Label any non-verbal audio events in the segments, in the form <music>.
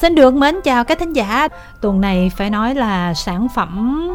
Xin được mến chào các thính giả. Tuần này phải nói là sản phẩm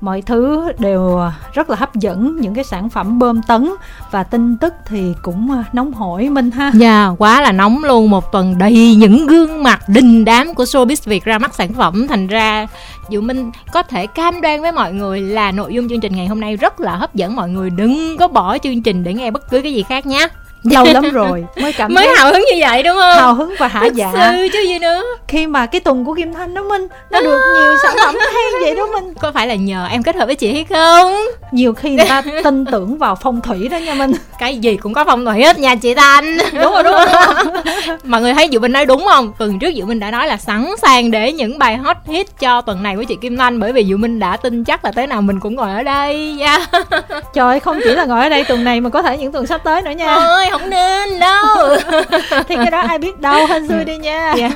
mọi thứ đều rất là hấp dẫn những cái sản phẩm bơm tấn và tin tức thì cũng ờ, nóng hổi minh ha. Dạ yeah, quá là nóng luôn. Một tuần đầy những gương mặt đình đám của showbiz việt ra mắt sản phẩm. Thành ra Dù Minh có thể cam đoan với mọi người là nội dung chương trình ngày hôm nay rất là hấp dẫn mọi người đừng có bỏ chương trình để nghe bất cứ cái gì khác nhé lâu <laughs> lắm rồi mới cảm mới hào hứng như vậy đúng không? Hào hứng và hả dạ. sư chứ gì nữa. Khi mà cái tuần của kim thanh đó minh nó à. được nhiều sản phẩm hay vậy đó minh. Có phải là nhờ em kết hợp với chị hay không? Nhiều khi người ta <laughs> tin tưởng vào phong thủy đó nha minh. Cái gì cũng có phong thủy hết nha chị thanh. Đúng rồi đúng rồi. Mọi người thấy dự minh nói đúng không? Tuần trước dự minh đã nói là sẵn sàng để những bài hot hit cho tuần này với chị kim thanh bởi vì dự minh đã tin chắc là tới nào mình cũng ngồi ở đây yeah. trời không chỉ là ngồi ở đây tuần này mà có thể những tuần sắp tới nữa nha không nên đâu. <laughs> Thì cái đó ai biết đâu hên xui đi nha. Yeah.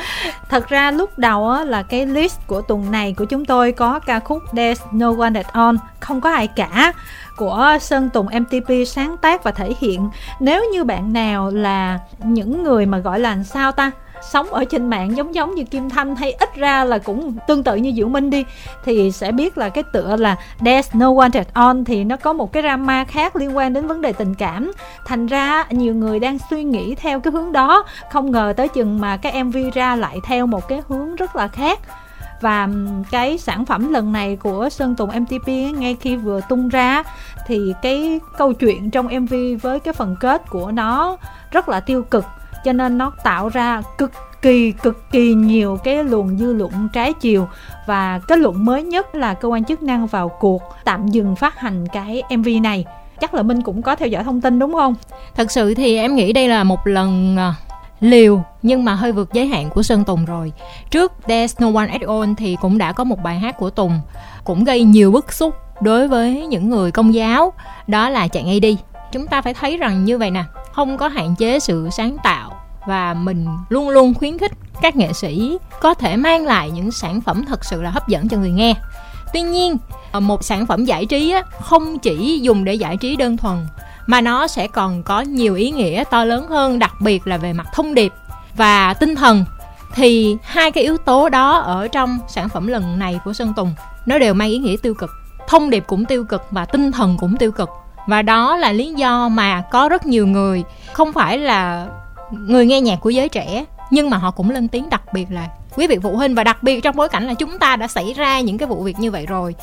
<laughs> thật ra lúc đầu á là cái list của tuần này của chúng tôi có ca khúc There's No One At All không có ai cả của Sơn Tùng MTP sáng tác và thể hiện. Nếu như bạn nào là những người mà gọi là sao ta sống ở trên mạng giống giống như Kim Thanh hay ít ra là cũng tương tự như Diệu Minh đi, thì sẽ biết là cái tựa là There's No One At On thì nó có một cái drama khác liên quan đến vấn đề tình cảm. Thành ra nhiều người đang suy nghĩ theo cái hướng đó, không ngờ tới chừng mà cái MV ra lại theo một cái hướng rất là khác. Và cái sản phẩm lần này của Sơn Tùng MTP ngay khi vừa tung ra, thì cái câu chuyện trong MV với cái phần kết của nó rất là tiêu cực cho nên nó tạo ra cực kỳ cực kỳ nhiều cái luồng dư luận trái chiều và cái luận mới nhất là cơ quan chức năng vào cuộc tạm dừng phát hành cái MV này chắc là Minh cũng có theo dõi thông tin đúng không? Thật sự thì em nghĩ đây là một lần à, liều nhưng mà hơi vượt giới hạn của Sơn Tùng rồi. Trước There's No One At All thì cũng đã có một bài hát của Tùng cũng gây nhiều bức xúc đối với những người công giáo đó là chạy ngay đi. Chúng ta phải thấy rằng như vậy nè, không có hạn chế sự sáng tạo và mình luôn luôn khuyến khích các nghệ sĩ có thể mang lại những sản phẩm thật sự là hấp dẫn cho người nghe. Tuy nhiên ờ, một sản phẩm giải trí không chỉ dùng để giải trí đơn thuần, mà nó sẽ còn có nhiều ý nghĩa to lớn hơn, đặc biệt là về mặt thông điệp và tinh thần. Thì hai cái yếu tố đó ở trong sản phẩm lần này của sơn tùng, nó đều mang ý nghĩa tiêu cực. Thông điệp cũng tiêu cực và tinh thần cũng tiêu cực và đó là lý do mà có rất nhiều người, không phải là người nghe nhạc của giới trẻ, nhưng mà họ cũng lên tiếng đặc biệt là, quý vị phụ huynh, và đặc biệt trong bối cảnh là chúng ta đã xảy ra những cái vụ việc như vậy rồi.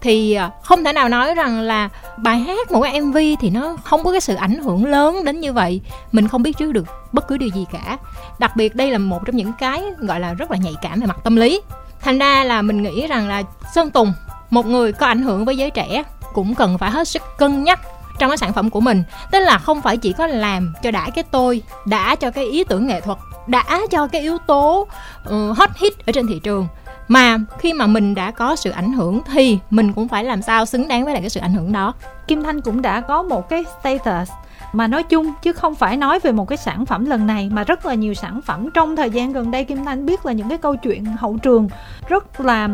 Thì à, không thể nào nói rằng là bài hát, một cái mv thì nó không có cái sự ảnh hưởng lớn đến như vậy. Mình không biết trước được bất cứ điều gì cả. Đặc biệt đây là một trong những cái, gọi là, rất là nhạy cảm về mặt tâm lý. Thành ra là mình nghĩ rằng là sơn tùng, một người có ảnh hưởng với giới trẻ cũng cần phải hết sức cân nhắc trong cái sản phẩm của mình. Tức là không phải chỉ có làm cho đã cái tôi đã cho cái ý tưởng nghệ thuật đã cho cái yếu tố uh, hot hit ở trên thị trường. Mà khi mà mình đã có sự ảnh hưởng thì mình cũng phải làm sao xứng đáng với lại cái sự ảnh hưởng đó. Kim Thanh cũng đã có một cái status mà nói chung chứ không phải nói về một cái sản phẩm lần này mà rất là nhiều sản phẩm trong thời gian gần đây Kim Thanh biết là những cái câu chuyện hậu trường rất là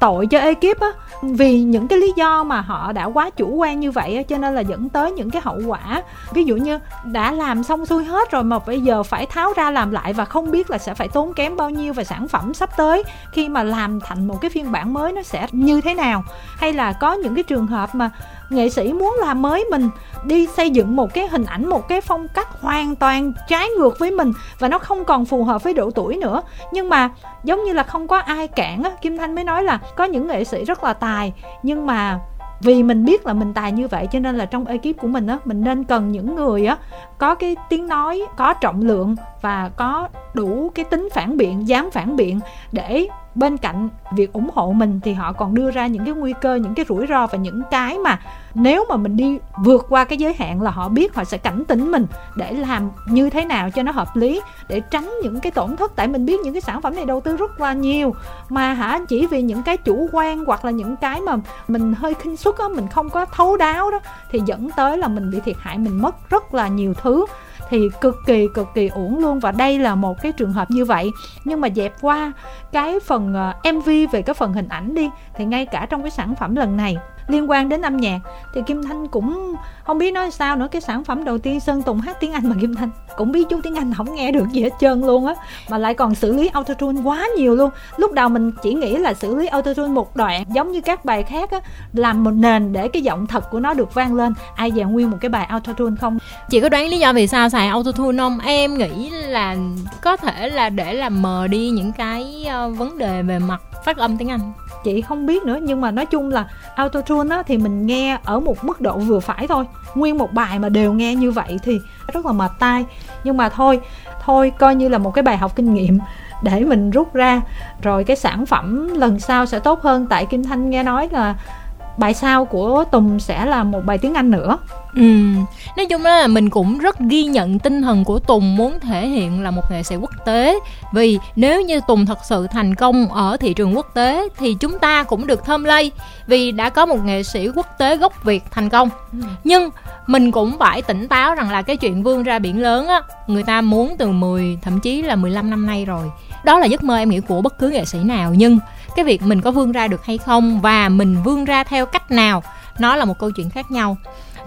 tội cho ekip á. Vì những cái lý do mà họ đã quá chủ quan như vậy á, cho nên là dẫn tới những cái hậu quả. Ví dụ như đã làm xong xuôi hết rồi mà bây giờ phải tháo ra làm lại và không biết là sẽ phải tốn kém bao nhiêu và sản phẩm sắp tới khi mà làm thành một cái phiên bản mới nó sẽ như thế nào. Hay là có những cái trường hợp mà nghệ sĩ muốn làm mới mình, đi xây dựng một cái hình ảnh, một cái phong cách hoàn toàn trái ngược với mình và nó không còn phù hợp với độ tuổi nữa. Nhưng mà giống như là không có ai cản á, kim thanh mới nói là có những nghệ sĩ rất là tài, nhưng mà vì mình biết là mình tài như vậy cho nên là trong ekip của mình á, mình nên cần những người á, có cái tiếng nói, có trọng lượng và có đủ cái tính phản biện, dám phản biện để bên cạnh việc ủng hộ mình thì họ còn đưa ra những cái nguy cơ, những cái rủi ro và những cái mà nếu mà mình đi vượt qua cái giới hạn là họ biết họ sẽ cảnh tỉnh mình để làm như thế nào cho nó hợp lý, để tránh những cái tổn thất. Tại mình biết những cái sản phẩm này đầu tư rất là nhiều mà hả, chỉ vì những cái chủ quan hoặc là những cái mà mình hơi khinh suất á, mình không có thấu đáo đó thì dẫn tới là mình bị thiệt hại, mình mất rất là nhiều thứ thì cực kỳ cực kỳ uổng luôn và đây là một cái trường hợp như vậy. Nhưng mà dẹp qua cái phần ờ, MV về cái phần hình ảnh đi, thì ngay cả trong cái sản phẩm lần này liên quan đến âm nhạc, thì kim thanh cũng không biết nói sao nữa. Cái sản phẩm đầu tiên sơn tùng hát tiếng anh mà kim thanh cũng biết chút tiếng anh không nghe được gì hết trơn luôn á. Mà lại còn xử lý autotune quá nhiều luôn. Lúc đầu mình chỉ nghĩ là xử lý autotune một đoạn, giống như các bài khác á, làm một nền để cái giọng thật của nó được vang lên. Ai dàn nguyên một cái bài autotune không? Chị có đoán lý do vì sao xài autotune không? Em nghĩ là có thể là để làm mờ đi những cái ờ, vấn đề về mặt phát âm tiếng anh. Chị không biết nữa, nhưng mà nói chung là auto tune á thì mình nghe ở một mức độ vừa phải thôi. Nguyên một bài mà đều nghe như vậy thì rất là mệt tai nhưng mà thôi thôi coi như là một cái bài học kinh nghiệm để mình rút ra. Rồi cái sản phẩm lần sau sẽ tốt hơn. Tại kim thanh nghe nói là bài sau của tùng sẽ là một bài tiếng anh nữa Ừ, nói chung là mình cũng rất ghi nhận tinh thần của Tùng muốn thể hiện là một nghệ sĩ quốc tế vì nếu như Tùng thật sự thành công ở thị trường quốc tế thì chúng ta cũng được thơm lây vì đã có một nghệ sĩ quốc tế gốc Việt thành công. Ừ. Nhưng mình cũng phải tỉnh táo rằng là cái chuyện vươn ra biển lớn á, người ta muốn từ 10 thậm chí là 15 năm nay rồi. Đó là giấc mơ em nghĩ của bất cứ nghệ sĩ nào nhưng cái việc mình có vươn ra được hay không và mình vươn ra theo cách nào nó là một câu chuyện khác nhau.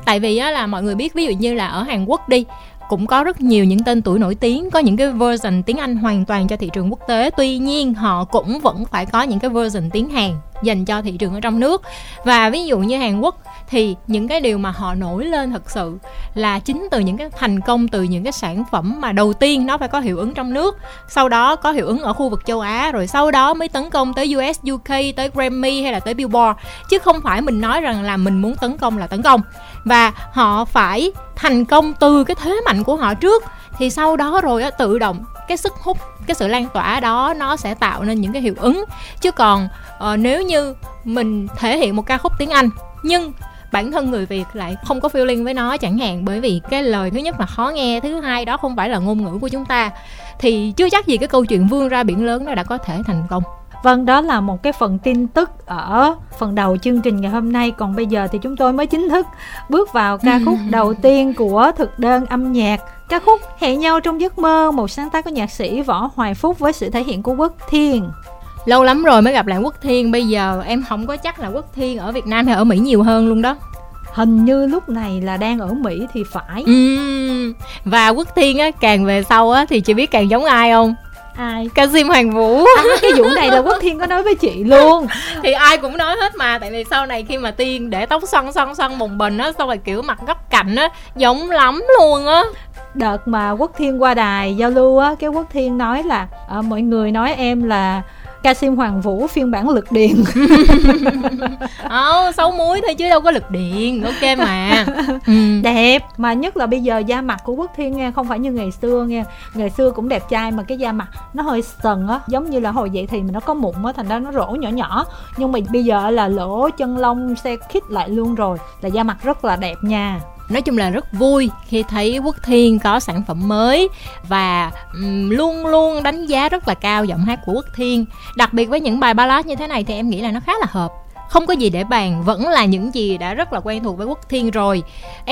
Tại vì á, là mọi người biết ví dụ như là ở Hàn Quốc đi cũng có rất nhiều những tên tuổi nổi tiếng có những cái version tiếng Anh hoàn toàn cho thị trường quốc tế. Tuy nhiên họ cũng vẫn phải có những cái version tiếng Hàn dành cho thị trường ở trong nước. Và ví dụ như Hàn Quốc thì những cái điều mà họ nổi lên thật sự là chính từ những cái thành công từ những cái sản phẩm mà đầu tiên nó phải có hiệu ứng trong nước, sau đó có hiệu ứng ở khu vực châu Á, rồi sau đó mới tấn công tới US UK tới Grammy hay là tới Billboard. Chứ không phải mình nói rằng là mình muốn tấn công là tấn công. Và họ phải thành công từ cái thế mạnh của họ trước, thì sau đó rồi á, tự động cái sức hút cái sự lan tỏa đó nó sẽ tạo nên những cái hiệu ứng. Chứ còn uh, nếu như mình thể hiện một ca khúc tiếng Anh nhưng bản thân người Việt lại không có feeling với nó chẳng hạn bởi vì cái lời thứ nhất là khó nghe thứ hai đó không phải là ngôn ngữ của chúng ta thì chưa chắc gì cái câu chuyện vươn ra biển lớn nó đã có thể thành công. Vâng, đó là một cái phần tin tức ở phần đầu chương trình ngày hôm nay. Còn bây giờ thì chúng tôi mới chính thức bước vào ca khúc <laughs> đầu tiên của thực đơn âm nhạc Ca khúc Hẹn nhau trong giấc mơ, một sáng tác của nhạc sĩ Võ Hoài Phúc với sự thể hiện của Quốc Thiên. Lâu lắm rồi mới gặp lại Quốc Thiên, bây giờ em không có chắc là Quốc Thiên ở Việt Nam hay ở Mỹ nhiều hơn luôn đó. Hình như lúc này là đang ở mỹ thì phải. Ừ. và quốc thiên á càng về sau á thì chị biết càng giống ai không? Ai? Kazim Hoàng Vũ. À, cái vụ này là Quốc Thiên có nói với chị luôn. <laughs> Thì ai cũng nói hết mà tại vì sau này khi mà Tiên để tóc xoăn xoăn xoăn bồng bình á xong rồi kiểu mặt góc cạnh á giống lắm luôn á đợt mà Quốc Thiên qua đài giao lưu á cái Quốc Thiên nói là uh, mọi người nói em là ca sim hoàng vũ phiên bản lực điện oh, xấu muối thôi chứ đâu có lực điện ok mà. Ừ. đẹp mà nhất là bây giờ da mặt của quốc thiên nghe không phải như ngày xưa nghe. Ngày xưa cũng đẹp trai mà cái da mặt nó hơi sần á giống như là hồi dậy thì mà nó có mụn á thành ra nó rỗ nhỏ nhỏ. Nhưng mà bây giờ là lỗ chân lông xe khít lại luôn rồi là da mặt rất là đẹp nha nói chung là rất vui khi thấy quốc thiên có sản phẩm mới và um, luôn luôn đánh giá rất là cao giọng hát của quốc thiên. Đặc biệt với những bài ballad như thế này thì em nghĩ là nó khá là hợp không có gì để bàn, vẫn là những gì đã rất là quen thuộc với quốc thiên rồi.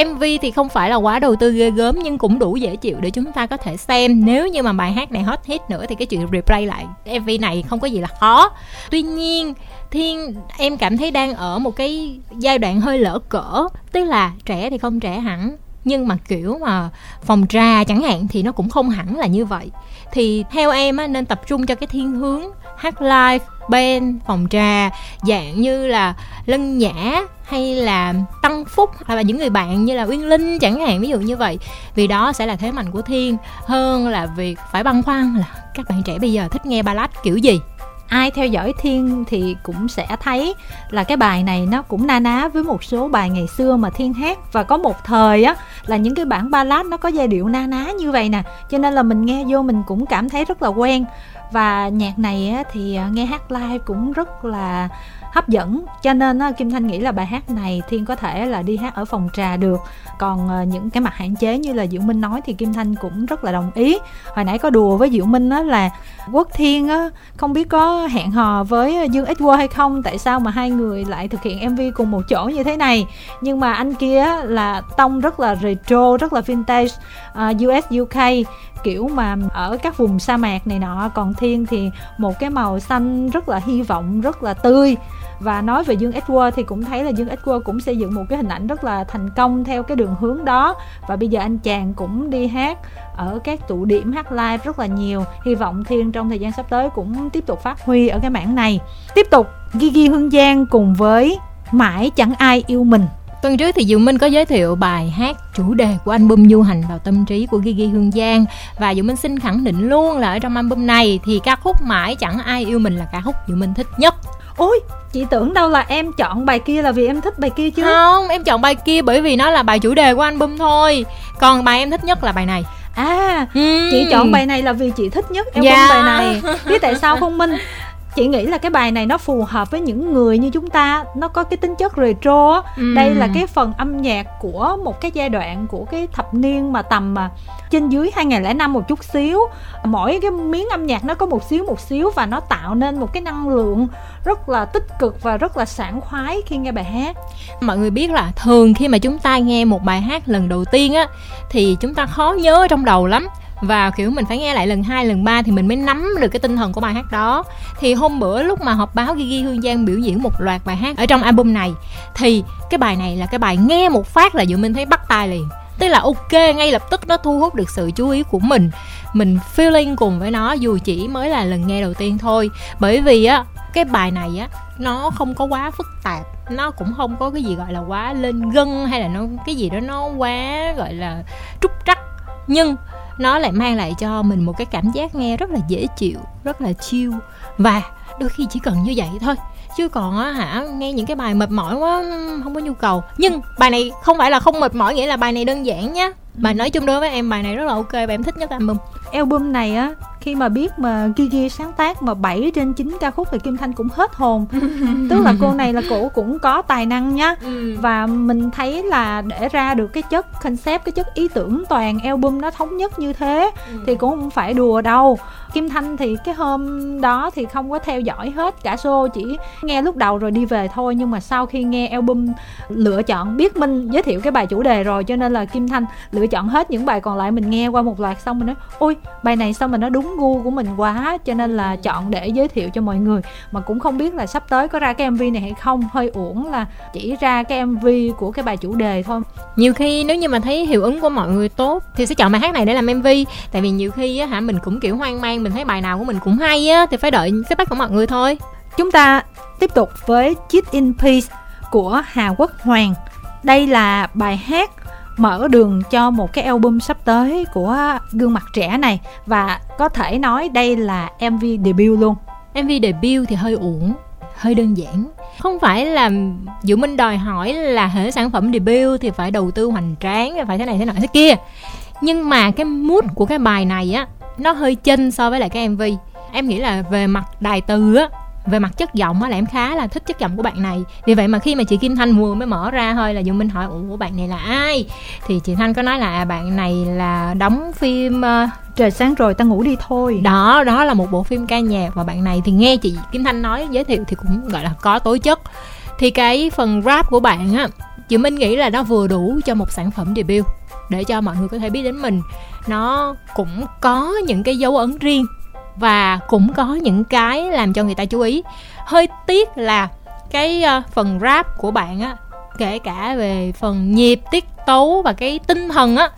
Mv thì không phải là quá đầu tư ghê gớm, nhưng cũng đủ dễ chịu để chúng ta có thể xem. Nếu như mà bài hát này hot hit nữa thì cái chuyện replay lại mv này không có gì là khó. Tuy nhiên, thiên, em cảm thấy đang ở một cái giai đoạn hơi lỡ cỡ, tức là trẻ thì không trẻ hẳn nhưng mà kiểu mà phòng trà chẳng hạn thì nó cũng không hẳn là như vậy. Thì theo em á, nên tập trung cho cái thiên hướng hát live band phòng trà dạng như là lân nhã hay là tăng phúc hay là những người bạn như là uyên linh chẳng hạn ví dụ như vậy. Vì đó sẽ là thế mạnh của thiên hơn là việc phải băn khoăn là các bạn trẻ bây giờ thích nghe ballad kiểu gì ai theo dõi thiên thì cũng sẽ thấy là cái bài này nó cũng na ná với một số bài ngày xưa mà thiên hát. Và có một thời á là những cái bản ballad nó có giai điệu na ná như vậy nè. Cho nên là mình nghe vô mình cũng cảm thấy rất là quen. Và nhạc này á, thì à, nghe hát live cũng rất là hấp dẫn. Cho nên Kim Thanh nghĩ là bài hát này Thiên có thể là đi hát ở phòng trà được. Còn ờ, những cái mặt hạn chế như là Diệu Minh nói thì Kim Thanh cũng rất là đồng ý. Hồi nãy có đùa với Diệu Minh đó là Quốc Thiên á không biết có hẹn hò với ờ, Dương ích hay không tại sao mà hai người lại thực hiện MV cùng một chỗ như thế này? Nhưng mà anh kia là tông rất là retro rất là vintage ờ, uh, US UK kiểu mà ở các vùng sa mạc này nọ, còn thiên thì một cái màu xanh rất là hy vọng, rất là tươi. Và nói về Dương Edward thì cũng thấy là Dương Edward cũng xây dựng một cái hình ảnh rất là thành công theo cái đường hướng đó. Và bây giờ anh chàng cũng đi hát ở các tụ điểm hát live rất là nhiều. Hy vọng thiên trong thời gian sắp tới cũng tiếp tục phát huy ở cái mảng này. Tiếp tục Gigi Hương Giang cùng với mãi chẳng ai yêu mình. Tuần trước thì Diệu Minh có giới thiệu bài hát chủ đề của album Du hành vào tâm trí của Gigi Hương Giang và Diệu Minh xin khẳng định luôn là ở trong album này thì ca khúc mãi chẳng ai yêu mình là ca khúc Diệu Minh thích nhất. Ôi, chị tưởng đâu là em chọn bài kia là vì em thích bài kia chứ Không, em chọn bài kia bởi vì nó là bài chủ đề của album thôi. Còn bài em thích nhất là bài này. À, uhm. chị chọn bài này là vì chị thích nhất album yeah. bài này. Biết tại sao không Minh? <laughs> chị nghĩ là cái bài này nó phù hợp với những người như chúng ta. Nó có cái tính chất retro ừ. đây là cái phần âm nhạc của một cái giai đoạn của cái thập niên mà tầm mà trên dưới 2005 một chút xíu. Mỗi cái miếng âm nhạc nó có một xíu một xíu và nó tạo nên một cái năng lượng rất là tích cực và rất là sảng khoái khi nghe bài hát. Mọi người biết là thường khi mà chúng ta nghe một bài hát lần đầu tiên á thì chúng ta khó nhớ trong đầu lắm và, kiểu, mình phải nghe lại lần hai, lần ba thì mình mới nắm được cái tinh thần của bài hát đó. Thì hôm bữa lúc mà họp báo Gigi Hương Giang biểu diễn một loạt bài hát ở trong album này, thì cái bài này là cái bài nghe một phát là dự minh thấy bắt tai liền. Tức là ok, ngay lập tức nó thu hút được sự chú ý của mình. Mình feeling cùng với nó, dù chỉ mới là lần nghe đầu tiên thôi. Bởi vì á, cái bài này á, nó không có quá phức tạp. Nó cũng không có cái gì gọi là quá lên gân hay là nó, cái gì đó nó quá gọi là trúc trắc. Nhưng nó lại mang lại cho mình một cái cảm giác nghe rất là dễ chịu, rất là chill. Và đôi khi chỉ cần như vậy thôi. Chứ còn á hả, nghe những cái bài mệt mỏi quá không có nhu cầu. Nhưng bài này không phải là không mệt mỏi, nghĩa là bài này đơn giản nhá. Mà nói chung đối với em, bài này rất là ok và em thích nhất album. Album này á khi mà biết mà Gigi sáng tác mà 7 trên 9 ca khúc thì Kim Thanh cũng hết hồn <laughs> tức là cô này là cổ cũng có tài năng nhá ừ. và mình thấy là để ra được cái chất concept cái chất ý tưởng toàn album nó thống nhất như thế ừ. thì cũng không phải đùa đâu Kim Thanh thì cái hôm đó thì không có theo dõi hết cả show chỉ nghe lúc đầu rồi đi về thôi nhưng mà sau khi nghe album lựa chọn biết Minh giới thiệu cái bài chủ đề rồi cho nên là Kim Thanh lựa chọn hết những bài còn lại mình nghe qua một loạt xong mình nói ôi bài này sao mà nó đúng gu của mình quá cho nên là chọn để giới thiệu cho mọi người. Mà cũng không biết là sắp tới có ra cái mv này hay không hơi uổng là chỉ ra cái mv của cái bài chủ đề thôi. Nhiều khi nếu như mà thấy hiệu ứng của mọi người tốt thì sẽ chọn bài hát này để làm mv tại vì nhiều khi á hả mình cũng kiểu hoang mang mình thấy bài nào của mình cũng hay á thì phải đợi feedback của mọi người thôi. Chúng ta tiếp tục với Cheat in Peace của Hà Quốc Hoàng. Đây là bài hát mở đường cho một cái album sắp tới của gương mặt trẻ này và có thể nói đây là MV debut luôn. MV debut thì hơi uổng, hơi đơn giản. Không phải là Diệu Minh đòi hỏi là hệ sản phẩm debut thì phải đầu tư hoành tráng, phải thế này thế nọ thế kia. Nhưng mà cái mood của cái bài này á nó hơi chênh so với lại cái MV. Em nghĩ là về mặt đài từ á về mặt chất giọng á là em khá là thích chất giọng của bạn này. Vì vậy mà khi mà chị Kim Thanh vừa mới mở ra thôi là Dương Minh hỏi ủa bạn này là ai? Thì chị Thanh có nói là à, bạn này là đóng phim uh, trời sáng rồi ta ngủ đi thôi. Đó đó là một bộ phim ca nhạc và bạn này thì nghe chị Kim Thanh nói giới thiệu thì cũng gọi là có tố chất. Thì cái phần rap của bạn á chị Minh nghĩ là nó vừa đủ cho một sản phẩm debut để cho mọi người có thể biết đến mình. Nó cũng có những cái dấu ấn riêng và cũng có những cái làm cho người ta chú ý. Hơi tiếc là cái ờ, phần rap của bạn á kể cả về phần nhịp tiết tấu và cái tinh thần á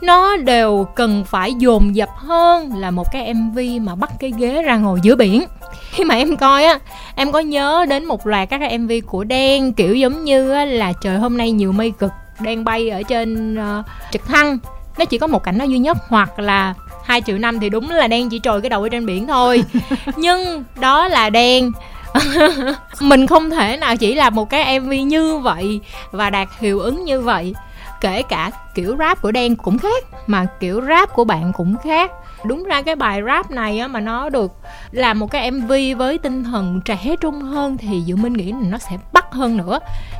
nó đều cần phải dồn dập hơn là một cái mv mà bắt cái ghế ra ngồi giữa biển. Khi mà em coi á em có nhớ đến một loạt các cái mv của đen kiểu giống như á, là trời hôm nay nhiều mây cực đang bay ở trên uh, trực thăng. Nó chỉ có một cảnh đó duy nhất hoặc là hai triệu năm thì đúng là đen chỉ trồi cái đầu ở trên biển thôi. <laughs> Nhưng đó là đen. <laughs> Mình không thể nào chỉ là một cái mv như vậy và đạt hiệu ứng như vậy. Kể cả kiểu rap của đen cũng khác mà kiểu rap của bạn cũng khác. Đúng ra cái bài rap này á mà nó được làm một cái mv với tinh thần trẻ trung hơn thì dự minh nghĩ là nó sẽ bắt hơn nữa.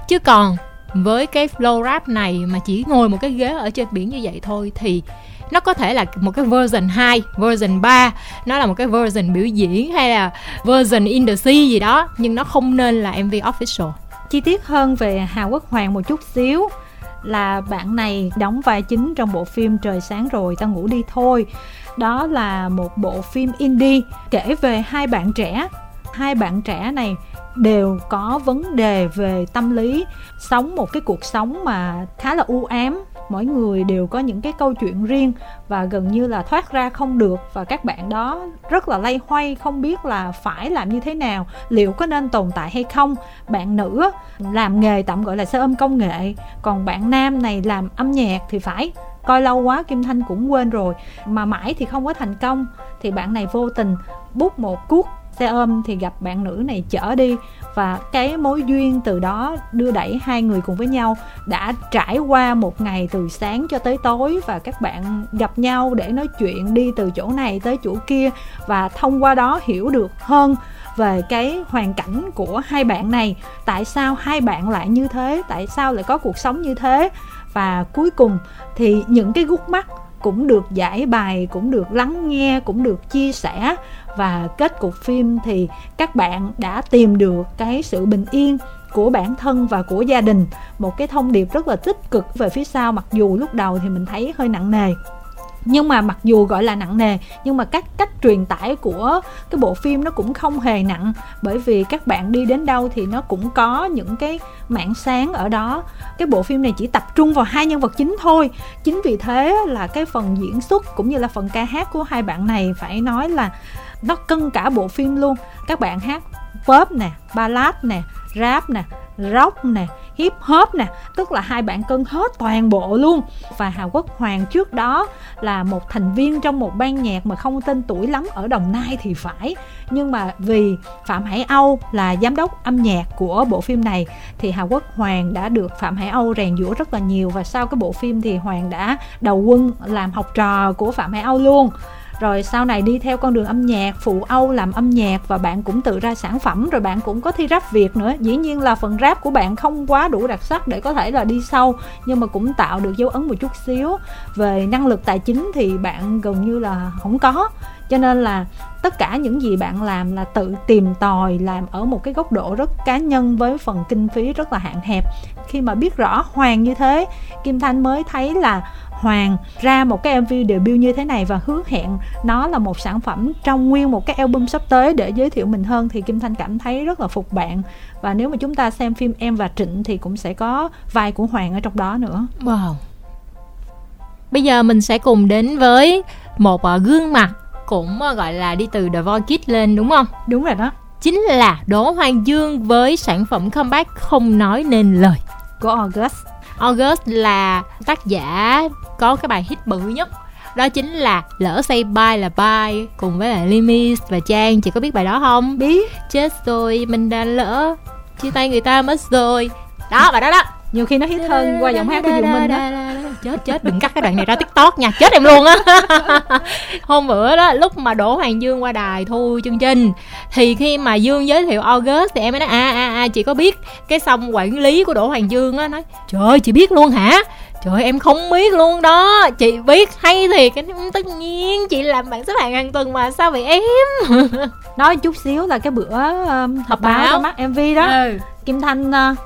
Chứ còn với cái flow rap này mà chỉ ngồi một cái ghế ở trên biển như vậy thôi thì nó có thể là một cái version 2, version 3 nó là một cái version biểu diễn hay là version in the sea gì đó nhưng nó không nên là MV official. Chi tiết hơn về Hà Quốc Hoàng một chút xíu. Là bạn này đóng vai chính trong bộ phim Trời sáng rồi ta ngủ đi thôi. Đó là một bộ phim indie kể về hai bạn trẻ. Hai bạn trẻ này đều có vấn đề về tâm lý sống một cái cuộc sống mà khá là u ám mỗi người đều có những cái câu chuyện riêng và gần như là thoát ra không được. Và các bạn đó rất là lay hoay, không biết là phải làm như thế nào, liệu có nên tồn tại hay không. Bạn nữ làm nghề tạm gọi là xe ôm công nghệ, còn bạn nam này làm âm nhạc thì phải. Coi lâu quá, kim thanh cũng quên rồi. Mà mãi thì không có thành công. Thì bạn này vô tình bút một cuốc xe ôm thì gặp bạn nữ này chở đi và cái mối duyên từ đó đưa đẩy hai người cùng với nhau đã trải qua một ngày từ sáng cho tới tối và các bạn gặp nhau để nói chuyện đi từ chỗ này tới chỗ kia và thông qua đó hiểu được hơn về cái hoàn cảnh của hai bạn này. Tại sao hai bạn lại như thế? Tại sao lại có cuộc sống như thế? Và cuối cùng thì những cái gút mắt cũng được giải bài, cũng được lắng nghe, cũng được chia sẻ. Và kết cục phim thì các bạn đã tìm được cái sự bình yên của bản thân và của gia đình. Một cái thông điệp rất là tích cực về phía sau, mặc dù lúc đầu thì mình thấy hơi nặng nề nhưng mà mặc dù gọi là nặng nề, nhưng mà các cách truyền tải của cái bộ phim nó cũng không hề nặng. Bởi vì các bạn đi đến đâu thì nó cũng có những cái mảng sáng ở đó. Cái bộ phim này chỉ tập trung vào hai nhân vật chính thôi. Chính vì thế là cái phần diễn xuất cũng như là phần ca hát của hai bạn này phải nói là nó cân cả bộ phim luôn. Các bạn hát pop nè, ballad nè, rap nè, rock nè hip hop nè, tức là hai bạn cân hết toàn bộ luôn. Và Hà Quốc Hoàng trước đó là một thành viên trong một ban nhạc mà không tên tuổi lắm ở Đồng Nai thì phải. Nhưng mà vì Phạm Hải Âu là giám đốc âm nhạc của bộ phim này, thì Hà Quốc Hoàng đã được Phạm Hải Âu rèn giũa rất là nhiều. Và sau cái bộ phim thì Hoàng đã đầu quân làm học trò của Phạm Hải Âu luôn rồi sau này đi theo con đường âm nhạc, phụ Âu làm âm nhạc và bạn cũng tự ra sản phẩm, rồi bạn cũng có thi rap Việt nữa. Dĩ nhiên là phần rap của bạn không quá đủ đặc sắc để có thể là đi sâu, nhưng mà cũng tạo được dấu ấn một chút xíu. Về năng lực tài chính thì bạn gần như là không có. Cho nên là tất cả những gì bạn làm là tự tìm tòi, làm ở một cái góc độ rất cá nhân với phần kinh phí rất là hạn hẹp. Khi mà biết rõ hoàng như thế, kim thanh mới thấy là Hoàng ra một cái MV debut như thế này và hứa hẹn nó là một sản phẩm trong nguyên một cái album sắp tới để giới thiệu mình hơn thì Kim Thanh cảm thấy rất là phục bạn và nếu mà chúng ta xem phim Em và Trịnh thì cũng sẽ có vai của Hoàng ở trong đó nữa. Wow. Bây giờ mình sẽ cùng đến với một uh, gương mặt cũng uh, gọi là đi từ The Voice Kids lên đúng không? Đúng rồi đó. Chính là Đỗ Hoàng Dương với sản phẩm comeback không nói nên lời của August. August là tác giả có cái bài hit bự nhất. Đó chính là lỡ say bye là bye cùng với lại Limis và Trang. Chị có biết bài đó không? Biết. Chết rồi mình đã lỡ chia tay người ta mất rồi. Đó bài đó đó nhiều khi nó hit hơn qua giọng hát của Diệu Minh đó <laughs> chết chết đừng cắt cái đoạn này ra tiktok nha. Chết em luôn á. <laughs> Hôm bữa đó lúc mà đỗ hoàng dương qua đài thu chương trình thì khi mà dương giới thiệu august thì em mới nói à à à chị có biết cái xong quản lý của đỗ hoàng dương á? Nói trời ơi chị biết luôn hả? Trời em không biết luôn đó. Chị biết hay thiệt. Cái tất nhiên chị làm bạn xếp hạng hàng tuần mà sao vậy em? <laughs> Nói chút xíu là cái bữa um, họp báo. ra mắt mv đó. Ừ. kim thanh uh,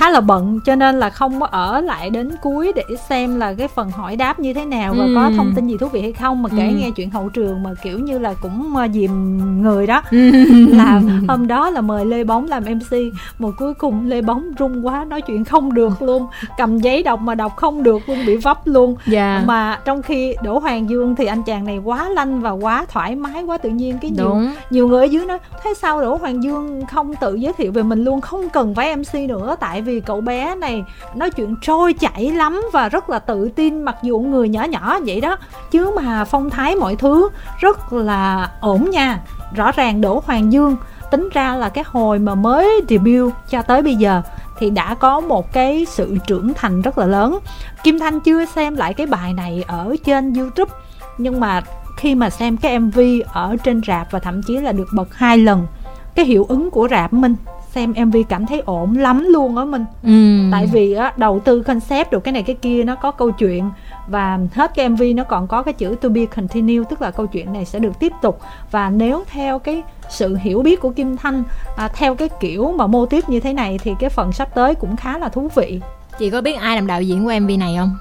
khá là bận cho nên là không có ở lại đến cuối để xem là cái phần hỏi đáp như thế nào và ừ. có thông tin gì thú vị hay không mà kể ừ. nghe chuyện hậu trường mà kiểu như là cũng ờ, dìm người đó ừ. là hôm đó là mời lê bóng làm mc mà cuối cùng lê bóng rung quá nói chuyện không được luôn cầm giấy đọc mà đọc không được luôn bị vấp luôn yeah. Dạ. mà trong khi đỗ hoàng dương thì anh chàng này quá lanh và quá thoải mái quá tự nhiên cái nhiều Đúng. nhiều người ở dưới nói thế sao đỗ hoàng dương không tự giới thiệu về mình luôn không cần phải mc nữa tại vì vì cậu bé này nói chuyện trôi chảy lắm và rất là tự tin mặc dù người nhỏ nhỏ vậy đó. Chứ mà phong thái mọi thứ rất là ổn nha. Rõ ràng đỗ hoàng dương tính ra là cái hồi mà mới debut cho tới bây giờ thì đã có một cái sự trưởng thành rất là lớn. Kim thanh chưa xem lại cái bài này ở trên youtube, nhưng mà khi mà xem cái mv ở trên rạp và thậm chí là được bật hai lần, cái hiệu ứng của rạp minh xem mv cảm thấy ổn lắm luôn á mình ừ. tại vì á đầu tư concept được cái này cái kia nó có câu chuyện và hết cái mv nó còn có cái chữ to be continue tức là câu chuyện này sẽ được tiếp tục. Và nếu theo cái sự hiểu biết của kim thanh à, theo cái kiểu mà mô tiếp như thế này thì cái phần sắp tới cũng khá là thú vị. Chị có biết ai làm đạo diễn của mv này không?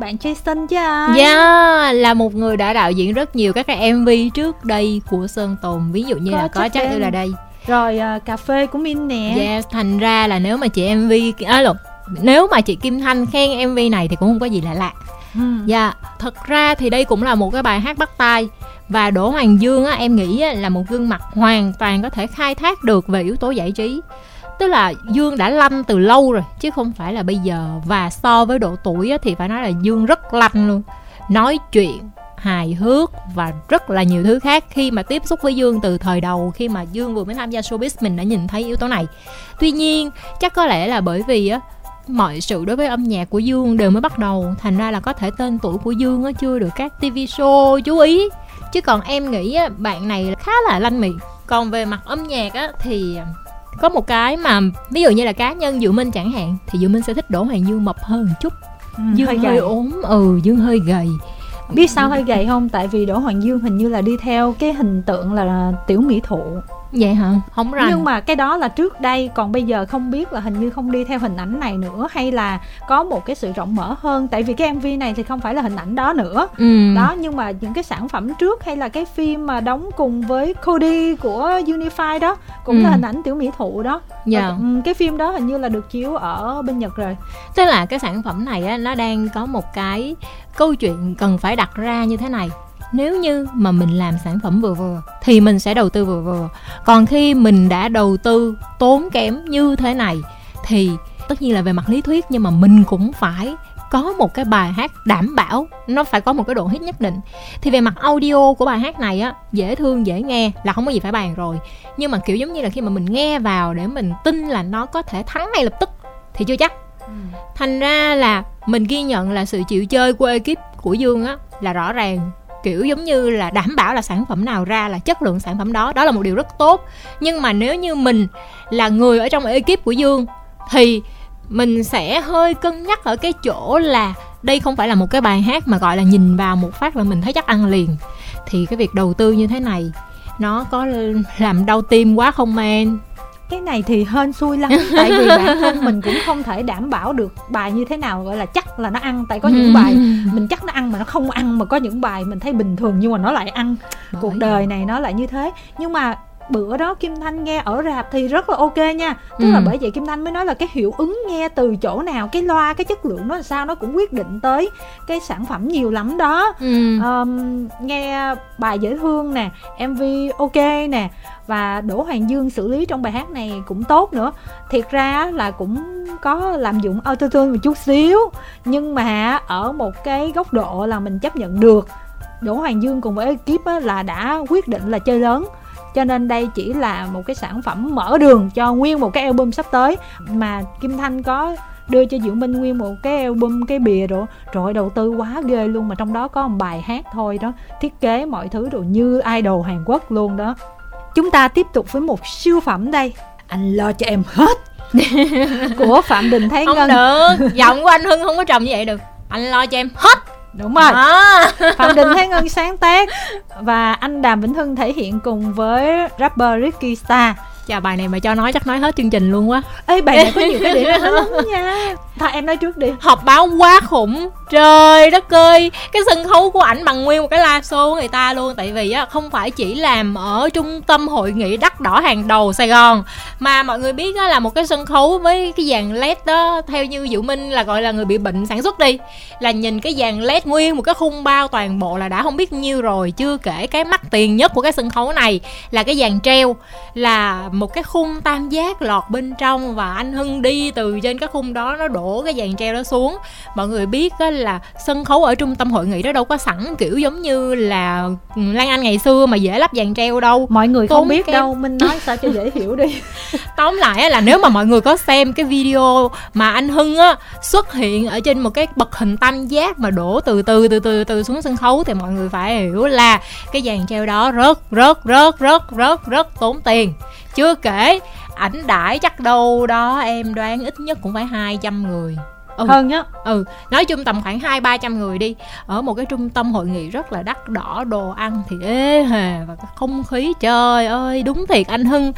Bạn Jason chứ ai Dạ yeah, là một người đã đạo diễn rất nhiều các cái MV trước đây của Sơn Tùng Ví dụ như có là có chắc như là đây rồi uh, cà phê của Min nè. Yes thành ra là nếu mà chị mv à, lộn nếu mà chị kim thanh khen mv này thì cũng không có gì lạ lạ. Ừ. dạ yeah, thật ra thì đây cũng là một cái bài hát bắt tai. Và Đỗ Hoàng Dương á, em nghĩ á, là một gương mặt hoàn toàn có thể khai thác được về yếu tố giải trí. Tức là Dương đã lanh từ lâu rồi chứ không phải là bây giờ. Và so với độ tuổi á, thì phải nói là Dương rất lanh luôn. Nói chuyện hài hước và rất là nhiều thứ khác khi mà tiếp xúc với Dương từ thời đầu khi mà Dương vừa mới tham gia showbiz mình đã nhìn thấy yếu tố này. Tuy nhiên chắc có lẽ là bởi vì á mọi sự đối với âm nhạc của Dương đều mới bắt đầu thành ra là có thể tên tuổi của Dương á chưa được các TV show chú ý. Chứ còn em nghĩ á, bạn này khá là lanh miệng còn về mặt âm nhạc á thì có một cái mà ví dụ như là cá nhân Diệu Minh chẳng hạn thì Diệu Minh sẽ thích Đỗ Hoàng Dương mập hơn một chút. Ừ, Dương hơi hơi, ốm ừ Dương hơi gầy biết sao hơi gầy không? Tại vì Đỗ Hoàng Dương hình như là đi theo cái hình tượng là tiểu mỹ thụ vậy hả? Không rành. Nhưng mà cái đó là trước đây còn bây giờ không biết là hình như không đi theo hình ảnh này nữa hay là có một cái sự rộng mở hơn? Tại vì cái mv này thì không phải là hình ảnh đó nữa. Ừ. đó nhưng mà những cái sản phẩm trước hay là cái phim mà đóng cùng với Cody của Unify đó cũng Ừ. là hình ảnh tiểu mỹ thụ đó. Dạ. Và, ừ, cái phim đó hình như là được chiếu ở bên Nhật rồi. Tức là cái sản phẩm này á, nó đang có một cái câu chuyện cần phải đặt ra như thế này nếu như mà mình làm sản phẩm vừa vừa thì mình sẽ đầu tư vừa vừa. Còn khi mình đã đầu tư tốn kém như thế này thì tất nhiên là về mặt lý thuyết nhưng mà mình cũng phải có một cái bài hát đảm bảo nó phải có một cái độ hit nhất định. Thì về mặt audio của bài hát này á dễ thương dễ nghe là không có gì phải bàn rồi. Nhưng mà kiểu giống như là khi mà mình nghe vào để mình tin là nó có thể thắng ngay lập tức thì chưa chắc. Thành ra là mình ghi nhận là sự chịu chơi của ekip của dương á là rõ ràng kiểu giống như là đảm bảo là sản phẩm nào ra là chất lượng sản phẩm đó. Đó là một điều rất tốt. Nhưng mà nếu như mình là người ở trong ekip của dương thì mình sẽ hơi cân nhắc ở cái chỗ là đây không phải là một cái bài hát mà, gọi là, nhìn vào một phát là mình thấy chắc ăn liền. Thì cái việc đầu tư như thế này, nó có làm đau tim quá không em cái này thì hên xui lắm <laughs> tại vì bản thân mình cũng không thể đảm bảo được bài như thế nào gọi là chắc là nó ăn tại có những bài mình chắc nó ăn mà nó không ăn mà có những bài mình thấy bình thường nhưng mà nó lại ăn. Cuộc đời này nó lại như thế. Nhưng mà bữa đó Kim Thanh nghe ở rạp thì rất là ok nha. Tức là Ừ. bởi vậy Kim Thanh mới nói là cái hiệu ứng nghe từ chỗ nào cái loa cái chất lượng nó làm sao nó cũng quyết định tới cái sản phẩm nhiều lắm đó. Ừ. um, nghe bài dễ thương nè mv ok nè và đỗ hoàng dương xử lý trong bài hát này cũng tốt nữa. Thiệt ra là cũng có làm dụng autotune một chút xíu nhưng mà ở một cái góc độ là mình chấp nhận được. Đỗ hoàng dương cùng với ekip là đã quyết định là chơi lớn cho nên đây chỉ là một cái sản phẩm mở đường cho nguyên một cái album sắp tới. Mà kim thanh có đưa cho Diệu Minh nguyên một cái album cái bìa rồi rồi đầu tư quá ghê luôn mà trong đó có một bài hát thôi đó. Thiết kế mọi thứ đồ như idol Hàn Quốc luôn đó. Chúng ta tiếp tục với một siêu phẩm đây. Anh lo cho em hết. <laughs> Của Phạm Đình Thái không Ngân. được. Giọng của anh hưng không có trầm như vậy được. Anh lo cho em hết đúng rồi à. <laughs> Phạm Đình Thái Ngân sáng tác và anh Đàm Vĩnh Hưng thể hiện cùng với rapper Ricky Star chà bài này mà cho nói chắc nói hết chương trình luôn quá. Ê bài này có nhiều cái điểm hay lắm <laughs> nha. Thôi em nói trước đi. Họp báo quá khủng. Trời đất ơi cái sân khấu của ảnh bằng nguyên một cái live show của người ta luôn. Tại vì á không phải chỉ làm ở trung tâm hội nghị đắt đỏ hàng đầu sài gòn mà mọi người biết á là một cái sân khấu với cái dàn led đó theo như diệu minh là gọi là người bị bệnh sản xuất đi. Là nhìn cái dàn led nguyên một cái khung bao toàn bộ là đã không biết nhiêu rồi chưa kể cái mắc tiền nhất của cái sân khấu này là cái dàn treo là một cái khung tam giác lọt bên trong và anh hưng đi từ trên cái khung đó nó đổ cái dàn treo đó xuống. Mọi người biết á, là sân khấu ở trung tâm hội nghị đó đâu có sẵn kiểu giống như là lan anh ngày xưa mà dễ lắp dàn treo đâu. Mọi người Tốn không biết kém. đâu Minh nói sao cho dễ hiểu đi. <laughs> <laughs> Tóm lại á, là nếu mà mọi người có xem cái video mà anh hưng á xuất hiện ở trên một cái bậc hình tam giác mà đổ từ từ từ từ từ xuống sân khấu thì mọi người phải hiểu là cái dàn treo đó rất rất rất rất rất rất tốn tiền chưa kể ảnh đãi chắc đâu đó em đoán ít nhất cũng phải 200 người. Ừ. Hơn nhá ừ nói chung tầm khoảng hai ba trăm người đi. Ở một cái trung tâm hội nghị rất là đắt đỏ đồ ăn thì ế hề và cái không khí trời ơi đúng thiệt anh hưng.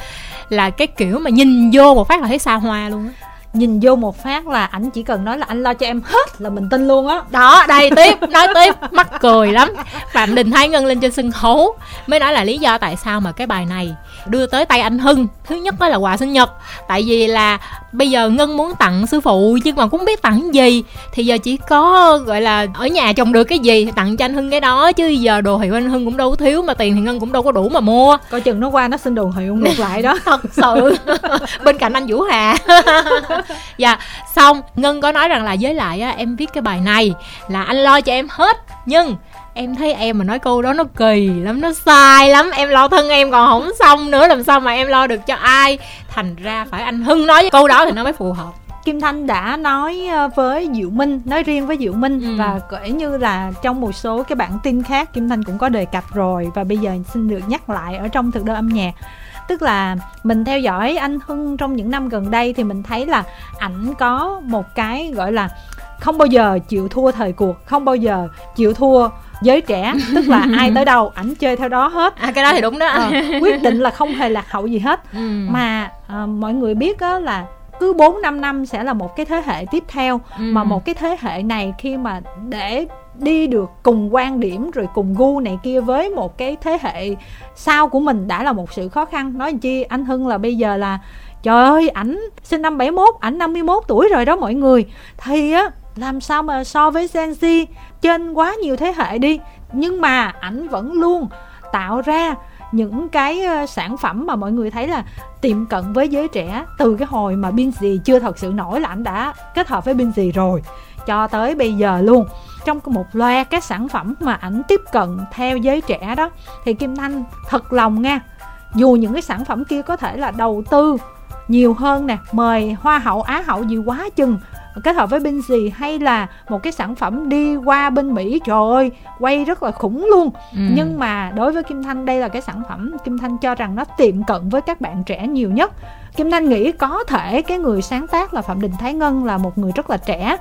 Là cái kiểu mà nhìn vô một phát là thấy xa hoa luôn á nhìn vô một phát là ảnh chỉ cần nói là anh lo cho em hết là mình tin luôn á. Đó, đây tiếp, nói tiếp, mắc cười lắm. Phạm đình thái ngân lên trên sân khấu, mới nói là lý do tại sao mà cái bài này đưa tới tay anh hưng. Thứ nhất đó là quà sinh nhật, tại vì là bây giờ ngân muốn tặng sư phụ nhưng mà cũng không biết tặng gì. Thì giờ chỉ có gọi là ở nhà trồng được cái gì thì tặng cho anh hưng cái đó. Chứ giờ đồ hiệu anh hưng cũng đâu có thiếu mà tiền thì ngân cũng đâu có đủ mà mua. Coi chừng nó qua nó xin đồ hiệu ngược lại đó. <laughs> Thật sự. <laughs> Bên cạnh anh vũ hà. <laughs> Dạ xong ngân có nói rằng là với lại á em viết cái bài này là anh lo cho em hết. Nhưng em thấy em mà nói câu đó nó kỳ lắm nó sai lắm. Em lo thân em còn không xong nữa làm sao mà em lo được cho ai? Thành ra phải anh hưng nói câu đó thì nó mới phù hợp. Kim Thanh đã nói ờ, với Diệu Minh, nói riêng với Diệu Minh ừ. và kể như là trong một số cái bản tin khác Kim Thanh cũng có đề cập rồi. Và bây giờ xin được nhắc lại ở trong thực đơn âm nhạc. Tức là mình theo dõi anh Hưng trong những năm gần đây thì mình thấy là ảnh có một cái gọi là không bao giờ chịu thua thời cuộc không bao giờ chịu thua giới trẻ tức là ai tới đâu ảnh chơi theo đó hết. À cái đó thì đúng đó. À, quyết định là không hề lạc hậu gì hết. Ừ. mà à, mọi người biết á là cứ 4 5 năm sẽ là một cái thế hệ tiếp theo. Ừ. mà một cái thế hệ này khi mà để đi được cùng quan điểm rồi cùng gu này kia với một cái thế hệ sau của mình đã là một sự khó khăn. Nói chi anh Hưng là bây giờ là trời ơi ảnh sinh năm 71 ảnh 51 tuổi rồi đó mọi người. Thì á làm sao mà so với Gen Z trên quá nhiều thế hệ đi. Nhưng mà ảnh vẫn luôn tạo ra những cái ờ, sản phẩm mà mọi người thấy là tiệm cận với giới trẻ từ cái hồi mà Binzy chưa thật sự nổi là ảnh đã kết hợp với Binzy rồi, cho tới bây giờ luôn. Trong một loạt các sản phẩm mà ảnh tiếp cận theo giới trẻ đó, thì Kim Thanh thật lòng nha, dù những cái sản phẩm kia có thể là đầu tư nhiều hơn nè, mời hoa hậu, á hậu gì quá chừng kết hợp với bên gì hay là một cái sản phẩm đi qua bên Mỹ trời ơi quay rất là khủng luôn. Ừ. nhưng mà đối với Kim Thanh đây là cái sản phẩm Kim Thanh cho rằng nó tiệm cận với các bạn trẻ nhiều nhất. Kim Thanh nghĩ có thể cái người sáng tác là Phạm Đình Thái Ngân là một người rất là trẻ.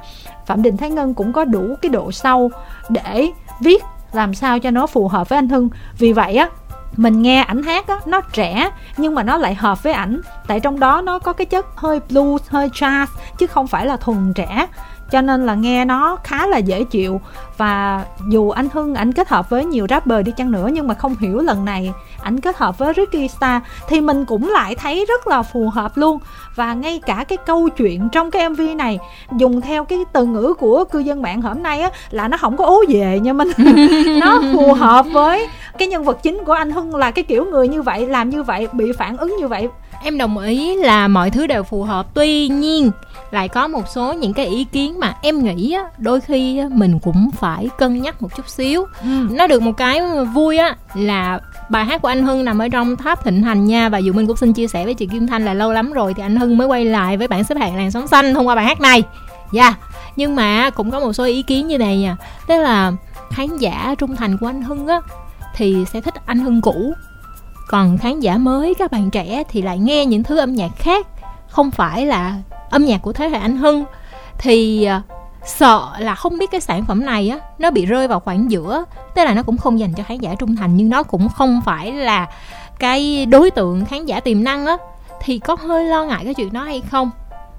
Phạm Đình Thái Ngân cũng có đủ cái độ sâu để viết làm sao cho nó phù hợp với anh Hưng. Vì vậy á mình nghe ảnh hát á, nó trẻ, nhưng mà nó lại hợp với ảnh. Tại trong đó nó có cái chất hơi blues, hơi jazz, chứ không phải là thuần trẻ. Cho nên là nghe nó khá là dễ chịu. Và dù anh Hưng, ảnh kết hợp với nhiều rapper đi chăng nữa, nhưng mà không hiểu lần này ảnh kết hợp với Ricky Star thì mình cũng lại thấy rất là phù hợp luôn. Và ngay cả cái câu chuyện trong cái MV này, dùng theo cái từ ngữ của cư dân mạng hôm nay á, là nó không có ố về nha mình. <laughs> Nó phù hợp với cái nhân vật chính của anh Hưng là cái kiểu người như vậy làm như vậy bị phản ứng như vậy em đồng ý là mọi thứ đều phù hợp tuy nhiên lại có một số những cái ý kiến mà em nghĩ á, đôi khi mình cũng phải cân nhắc một chút xíu ừ. nó được một cái vui á là bài hát của anh Hưng nằm ở trong tháp thịnh hành nha và dù mình cũng xin chia sẻ với chị Kim Thanh là lâu lắm rồi thì anh Hưng mới quay lại với bảng xếp hạng làn sóng xanh thông qua bài hát này dạ yeah. nhưng mà cũng có một số ý kiến như này nha tức là khán giả trung thành của anh Hưng á thì sẽ thích anh Hưng cũ. Còn khán giả mới, các bạn trẻ thì lại nghe những thứ âm nhạc khác, không phải là âm nhạc của thế hệ anh hưng. Thì à, sợ là không biết cái sản phẩm này á, nó bị rơi vào khoảng giữa, tức là nó cũng không dành cho khán giả trung thành, nhưng nó cũng không phải là cái đối tượng khán giả tiềm năng á. Thì có hơi lo ngại cái chuyện đó hay không?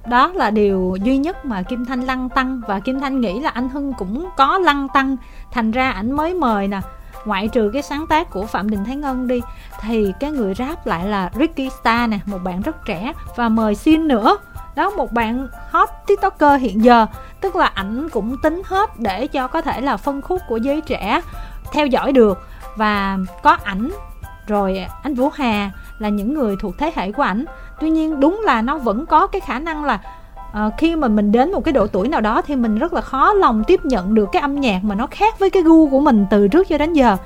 Đó là điều duy nhất mà kim thanh lăng tăng, và kim thanh nghĩ là anh hưng cũng có lăng tăng. Thành ra ảnh mới mời nè ngoại trừ cái sáng tác của phạm đình thái ngân đi, thì cái người rap lại là ricky star nè, một bạn rất trẻ. Và mời xin nữa, đó, một bạn hot tiktoker hiện giờ. Tức là ảnh cũng tính hết để cho có thể là phân khúc của giới trẻ theo dõi được. Và có ảnh, rồi anh vũ hà là những người thuộc thế hệ của ảnh. Tuy nhiên, đúng là nó vẫn có cái khả năng là à, khi mà mình đến một cái độ tuổi nào đó thì mình rất là khó lòng tiếp nhận được cái âm nhạc mà nó khác với cái gu của mình từ trước cho đến giờ.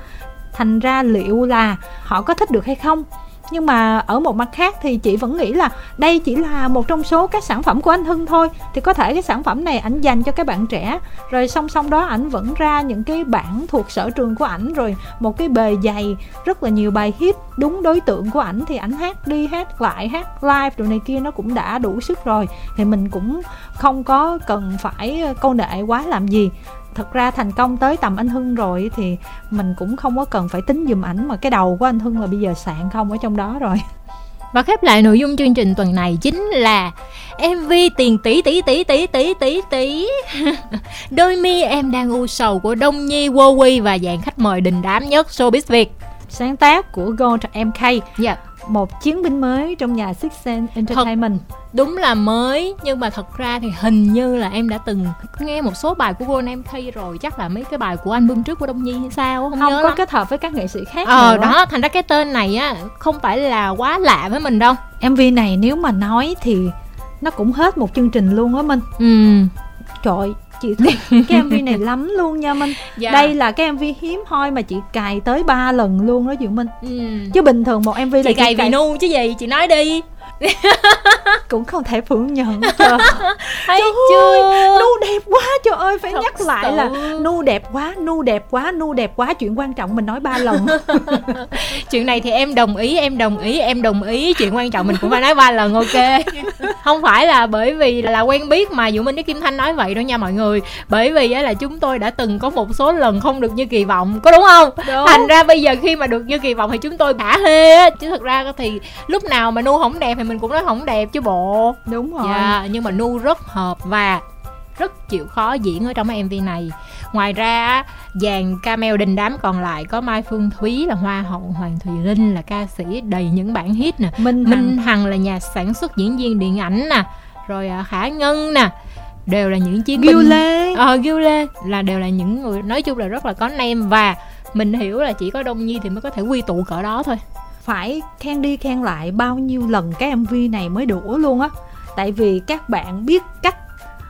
Thành ra liệu là họ có thích được hay không? Nhưng mà ở một mặt khác thì chị vẫn nghĩ là đây chỉ là một trong số các sản phẩm của anh Hưng thôi. Thì có thể cái sản phẩm này ảnh dành cho các bạn trẻ. Rồi song song đó ảnh vẫn ra những cái bản thuộc sở trường của ảnh. Rồi một cái bề dày, rất là nhiều bài hit. Đúng đối tượng của ảnh thì ảnh hát đi, hát lại, hát live đồ này kia nó cũng đã đủ sức rồi. Thì mình cũng không có cần phải câu nệ quá làm gì thật ra thành công tới tầm anh Hưng rồi thì mình cũng không có cần phải tính dùm ảnh mà cái đầu của anh Hưng là bây giờ sạn không ở trong đó rồi. Và khép lại nội dung chương trình tuần này chính là MV tiền tỷ tỷ tỷ tỷ tỷ tỷ tỷ. <laughs> Đôi mi em đang u sầu của Đông Nhi, Wowy và dạng khách mời đình đám nhất showbiz Việt. Sáng tác của Gold MK Dạ một chiến binh mới trong nhà Six Sense Entertainment. Thật, đúng là mới nhưng mà thật ra thì hình như là em đã từng nghe một số bài của Gold MK rồi. Chắc là mấy cái bài của album trước của Đông Nhi hay sao không, không nhớ có lắm. kết hợp với các nghệ sĩ khác ờ nữa. đó thành ra cái tên này á không phải là quá lạ với mình đâu. MV này nếu mà nói thì nó cũng hết một chương trình luôn á minh. Ừ. Trời chị thích cái mv này <laughs> lắm luôn nha minh dạ. đây là cái mv hiếm hoi mà chị cài tới 3 lần luôn đó diệu minh ừ. chứ bình thường một mv chị là cài chị cài vì nu chứ gì chị nói đi <laughs> cũng không thể phủ nhận trời thấy <laughs> chưa? nu đẹp quá trời ơi phải Thật nhắc lại sự. là nu đẹp quá nu đẹp quá nu đẹp quá chuyện quan trọng mình nói ba lần. <laughs> Chuyện này thì em đồng ý em đồng ý em đồng ý chuyện quan trọng mình cũng phải nói ba lần ok? Không phải là bởi vì là quen biết mà dụ minh với kim thanh nói vậy đâu nha mọi người. Bởi vì là chúng tôi đã từng có một số lần không được như kỳ vọng có đúng không? Đúng. thành ra bây giờ khi mà được như kỳ vọng thì chúng tôi thả hê chứ thật ra thì lúc nào mà nu không đẹp thì mình cũng nói không đẹp chứ bộ. Đúng rồi. Dạ, nhưng mà nu rất hợp và rất chịu khó diễn ở trong cái mv này. Ngoài ra dàn camel đình đám còn lại có mai phương thúy là hoa hậu hoàng thùy linh là ca sĩ đầy những bản hit nè. Minh hằng, minh hằng. Là nhà sản xuất diễn viên điện ảnh nè. Rồi à, khả ngân nè. Đều là những chiến binh. Lê. Ờ Gil Lê là đều là những người nói chung là rất là có nem và mình hiểu là chỉ có đông nhi thì mới có thể quy tụ cỡ đó thôi phải khen đi khen lại bao nhiêu lần cái mv này mới đủ luôn á. Tại vì các bạn biết cách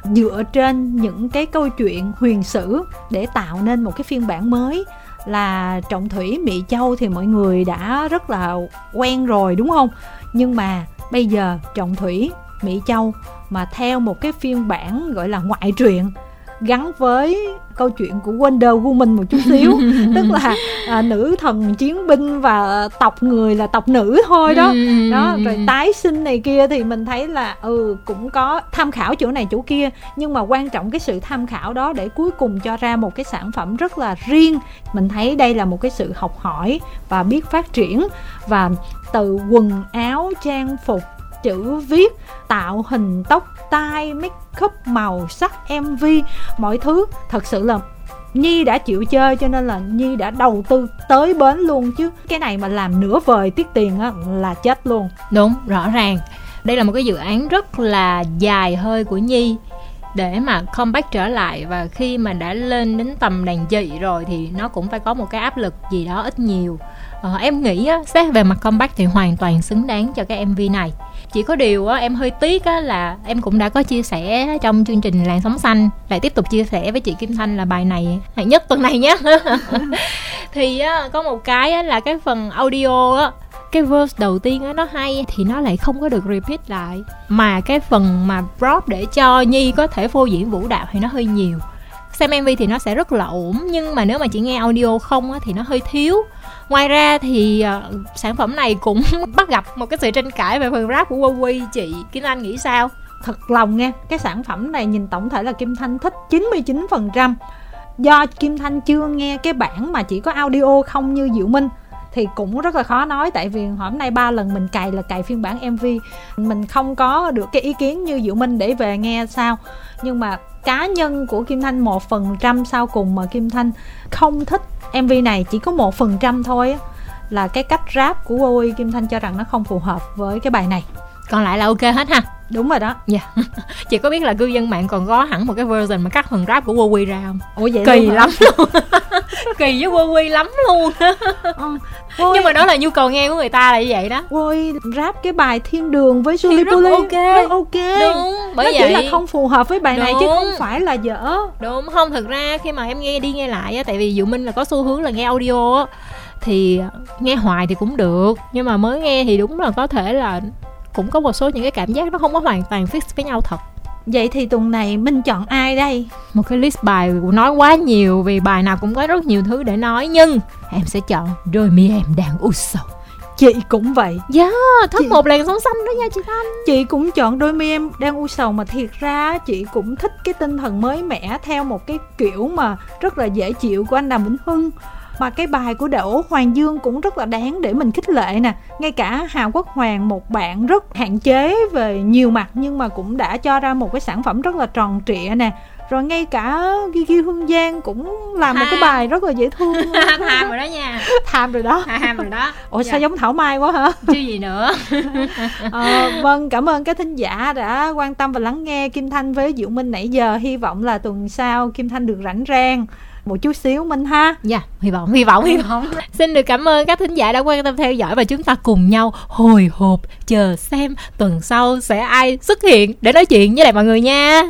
dựa trên những cái câu chuyện huyền sử để tạo nên một cái phiên bản mới. Là trọng thủy mỹ châu thì mọi người đã rất là quen rồi, đúng không? Nhưng mà bây giờ trọng thủy mỹ châu mà theo một cái phiên bản gọi là ngoại truyện gắn với câu chuyện của Wonder Woman một chút xíu. <laughs> Tức là à, nữ thần chiến binh và tộc người là tộc nữ thôi đó. Ừ. đó rồi tái sinh này kia thì mình thấy là ừ cũng có tham khảo chỗ này chỗ kia. Nhưng mà quan trọng cái sự tham khảo đó để cuối cùng cho ra một cái sản phẩm rất là riêng. Mình thấy đây là một cái sự học hỏi và biết phát triển. Và từ quần áo trang phục chữ viết tạo hình tóc tai make up màu sắc mv mọi thứ thật sự là Nhi đã chịu chơi cho nên là Nhi đã đầu tư tới bến luôn chứ. Cái này mà làm nửa vời tiết tiền á là chết luôn. Đúng, rõ ràng. Đây là một cái dự án rất là dài hơi của Nhi. Để mà comeback trở lại và khi mà đã lên đến tầm đàn chị rồi thì nó cũng phải có một cái áp lực gì đó ít nhiều. Ờ, em nghĩ á, xét về mặt comeback thì hoàn toàn xứng đáng cho cái mv này chỉ có điều á, em hơi tiếc á, là em cũng đã có chia sẻ trong chương trình làn sóng xanh. Lại tiếp tục chia sẻ với chị kim thanh là bài này hay nhất tuần này nhé <laughs> thì á, có một cái á, là cái phần audio á cái verse đầu tiên á nó hay thì nó lại không có được repeat lại. Mà cái phần mà prop để cho nhi có thể phô diễn vũ đạo thì nó hơi nhiều xem mv thì nó sẽ rất là ổn nhưng mà nếu mà chỉ nghe audio không á thì nó hơi thiếu. Ngoài ra thì uh, sản phẩm này cũng <laughs> bắt gặp một cái sự tranh cãi về phần rap của Huawei chị. Kim Anh nghĩ sao? Thật lòng nha cái sản phẩm này nhìn tổng thể là Kim Thanh thích 99% do Kim Thanh chưa nghe cái bản mà chỉ có audio không như Diệu Minh thì cũng rất là khó nói. Tại vì hôm nay ba lần mình cài là cài phiên bản mv mình không có được cái ý kiến như diệu minh để về nghe sao. Nhưng mà cá nhân của kim thanh một phần trăm sau cùng mà kim thanh không thích mv này, chỉ có một phần trăm thôi là cái cách rap của Ôi Kim Thanh cho rằng nó không phù hợp với cái bài này. Còn lại là ok hết ha đúng rồi đó. Dạ. Yeah. <laughs> chị có biết là cư dân mạng còn có hẳn một cái version mà cắt phần rap của Wowy ra không? Ủa vậy kỳ lắm luôn. <laughs> Kỳ với Wowy lắm luôn. <laughs> Ừ. nhưng mà đó là nhu cầu nghe của người ta là như vậy đó. Wowy rap cái bài thiên đường với Julie Puli ok. Rất ok. Đúng bởi nó vậy chỉ là không phù hợp với bài đúng. này chứ không phải là dở. Đúng không thực ra khi mà em nghe đi nghe lại á tại vì dụ minh là có xu hướng là nghe audio á thì nghe hoài thì cũng được nhưng mà mới nghe thì đúng là có thể là cũng có một số những cái cảm giác nó không có hoàn toàn fix với nhau thật. Vậy thì tuần này Minh chọn ai đây? Một cái list bài nói quá nhiều vì bài nào cũng có rất nhiều thứ để nói Nhưng em sẽ chọn Đôi mi em đang u sầu. Chị cũng vậy. Dạ yeah, top Chị- một làn sóng xanh đó nha chị thanh. Chị cũng chọn đôi mi em đang u sầu mà thiệt ra chị cũng thích cái tinh thần mới mẻ theo một cái kiểu mà rất là dễ chịu của anh Đàm Vĩnh Hưng mà cái bài của Đỗ Hoàng Dương cũng rất là đáng để mình khích lệ nè. Ngay cả Hà Quốc Hoàng một bạn rất hạn chế về nhiều mặt nhưng mà cũng đã cho ra một cái sản phẩm rất là tròn trịa nè. Rồi ngay cả Gigi Hương Giang cũng làm một cái bài rất là dễ thương. <laughs> Tham rồi đó nha. Tham rồi đó. Tham rồi đó. Ủa Dạ. sao giống Thảo Mai quá hả? Chứ gì nữa. <laughs> Ờ, vâng cảm ơn các thính giả đã quan tâm và lắng nghe Kim Thanh với Diệu Minh nãy giờ. Hy vọng là tuần sau Kim Thanh được rảnh rang một chút xíu Minh ha. Dạ hy vọng hy vọng hy vọng. Xin được cảm ơn các thính giả đã quan tâm theo dõi và chúng ta cùng nhau hồi hộp chờ xem tuần sau sẽ ai xuất hiện để nói chuyện với lại mọi người nha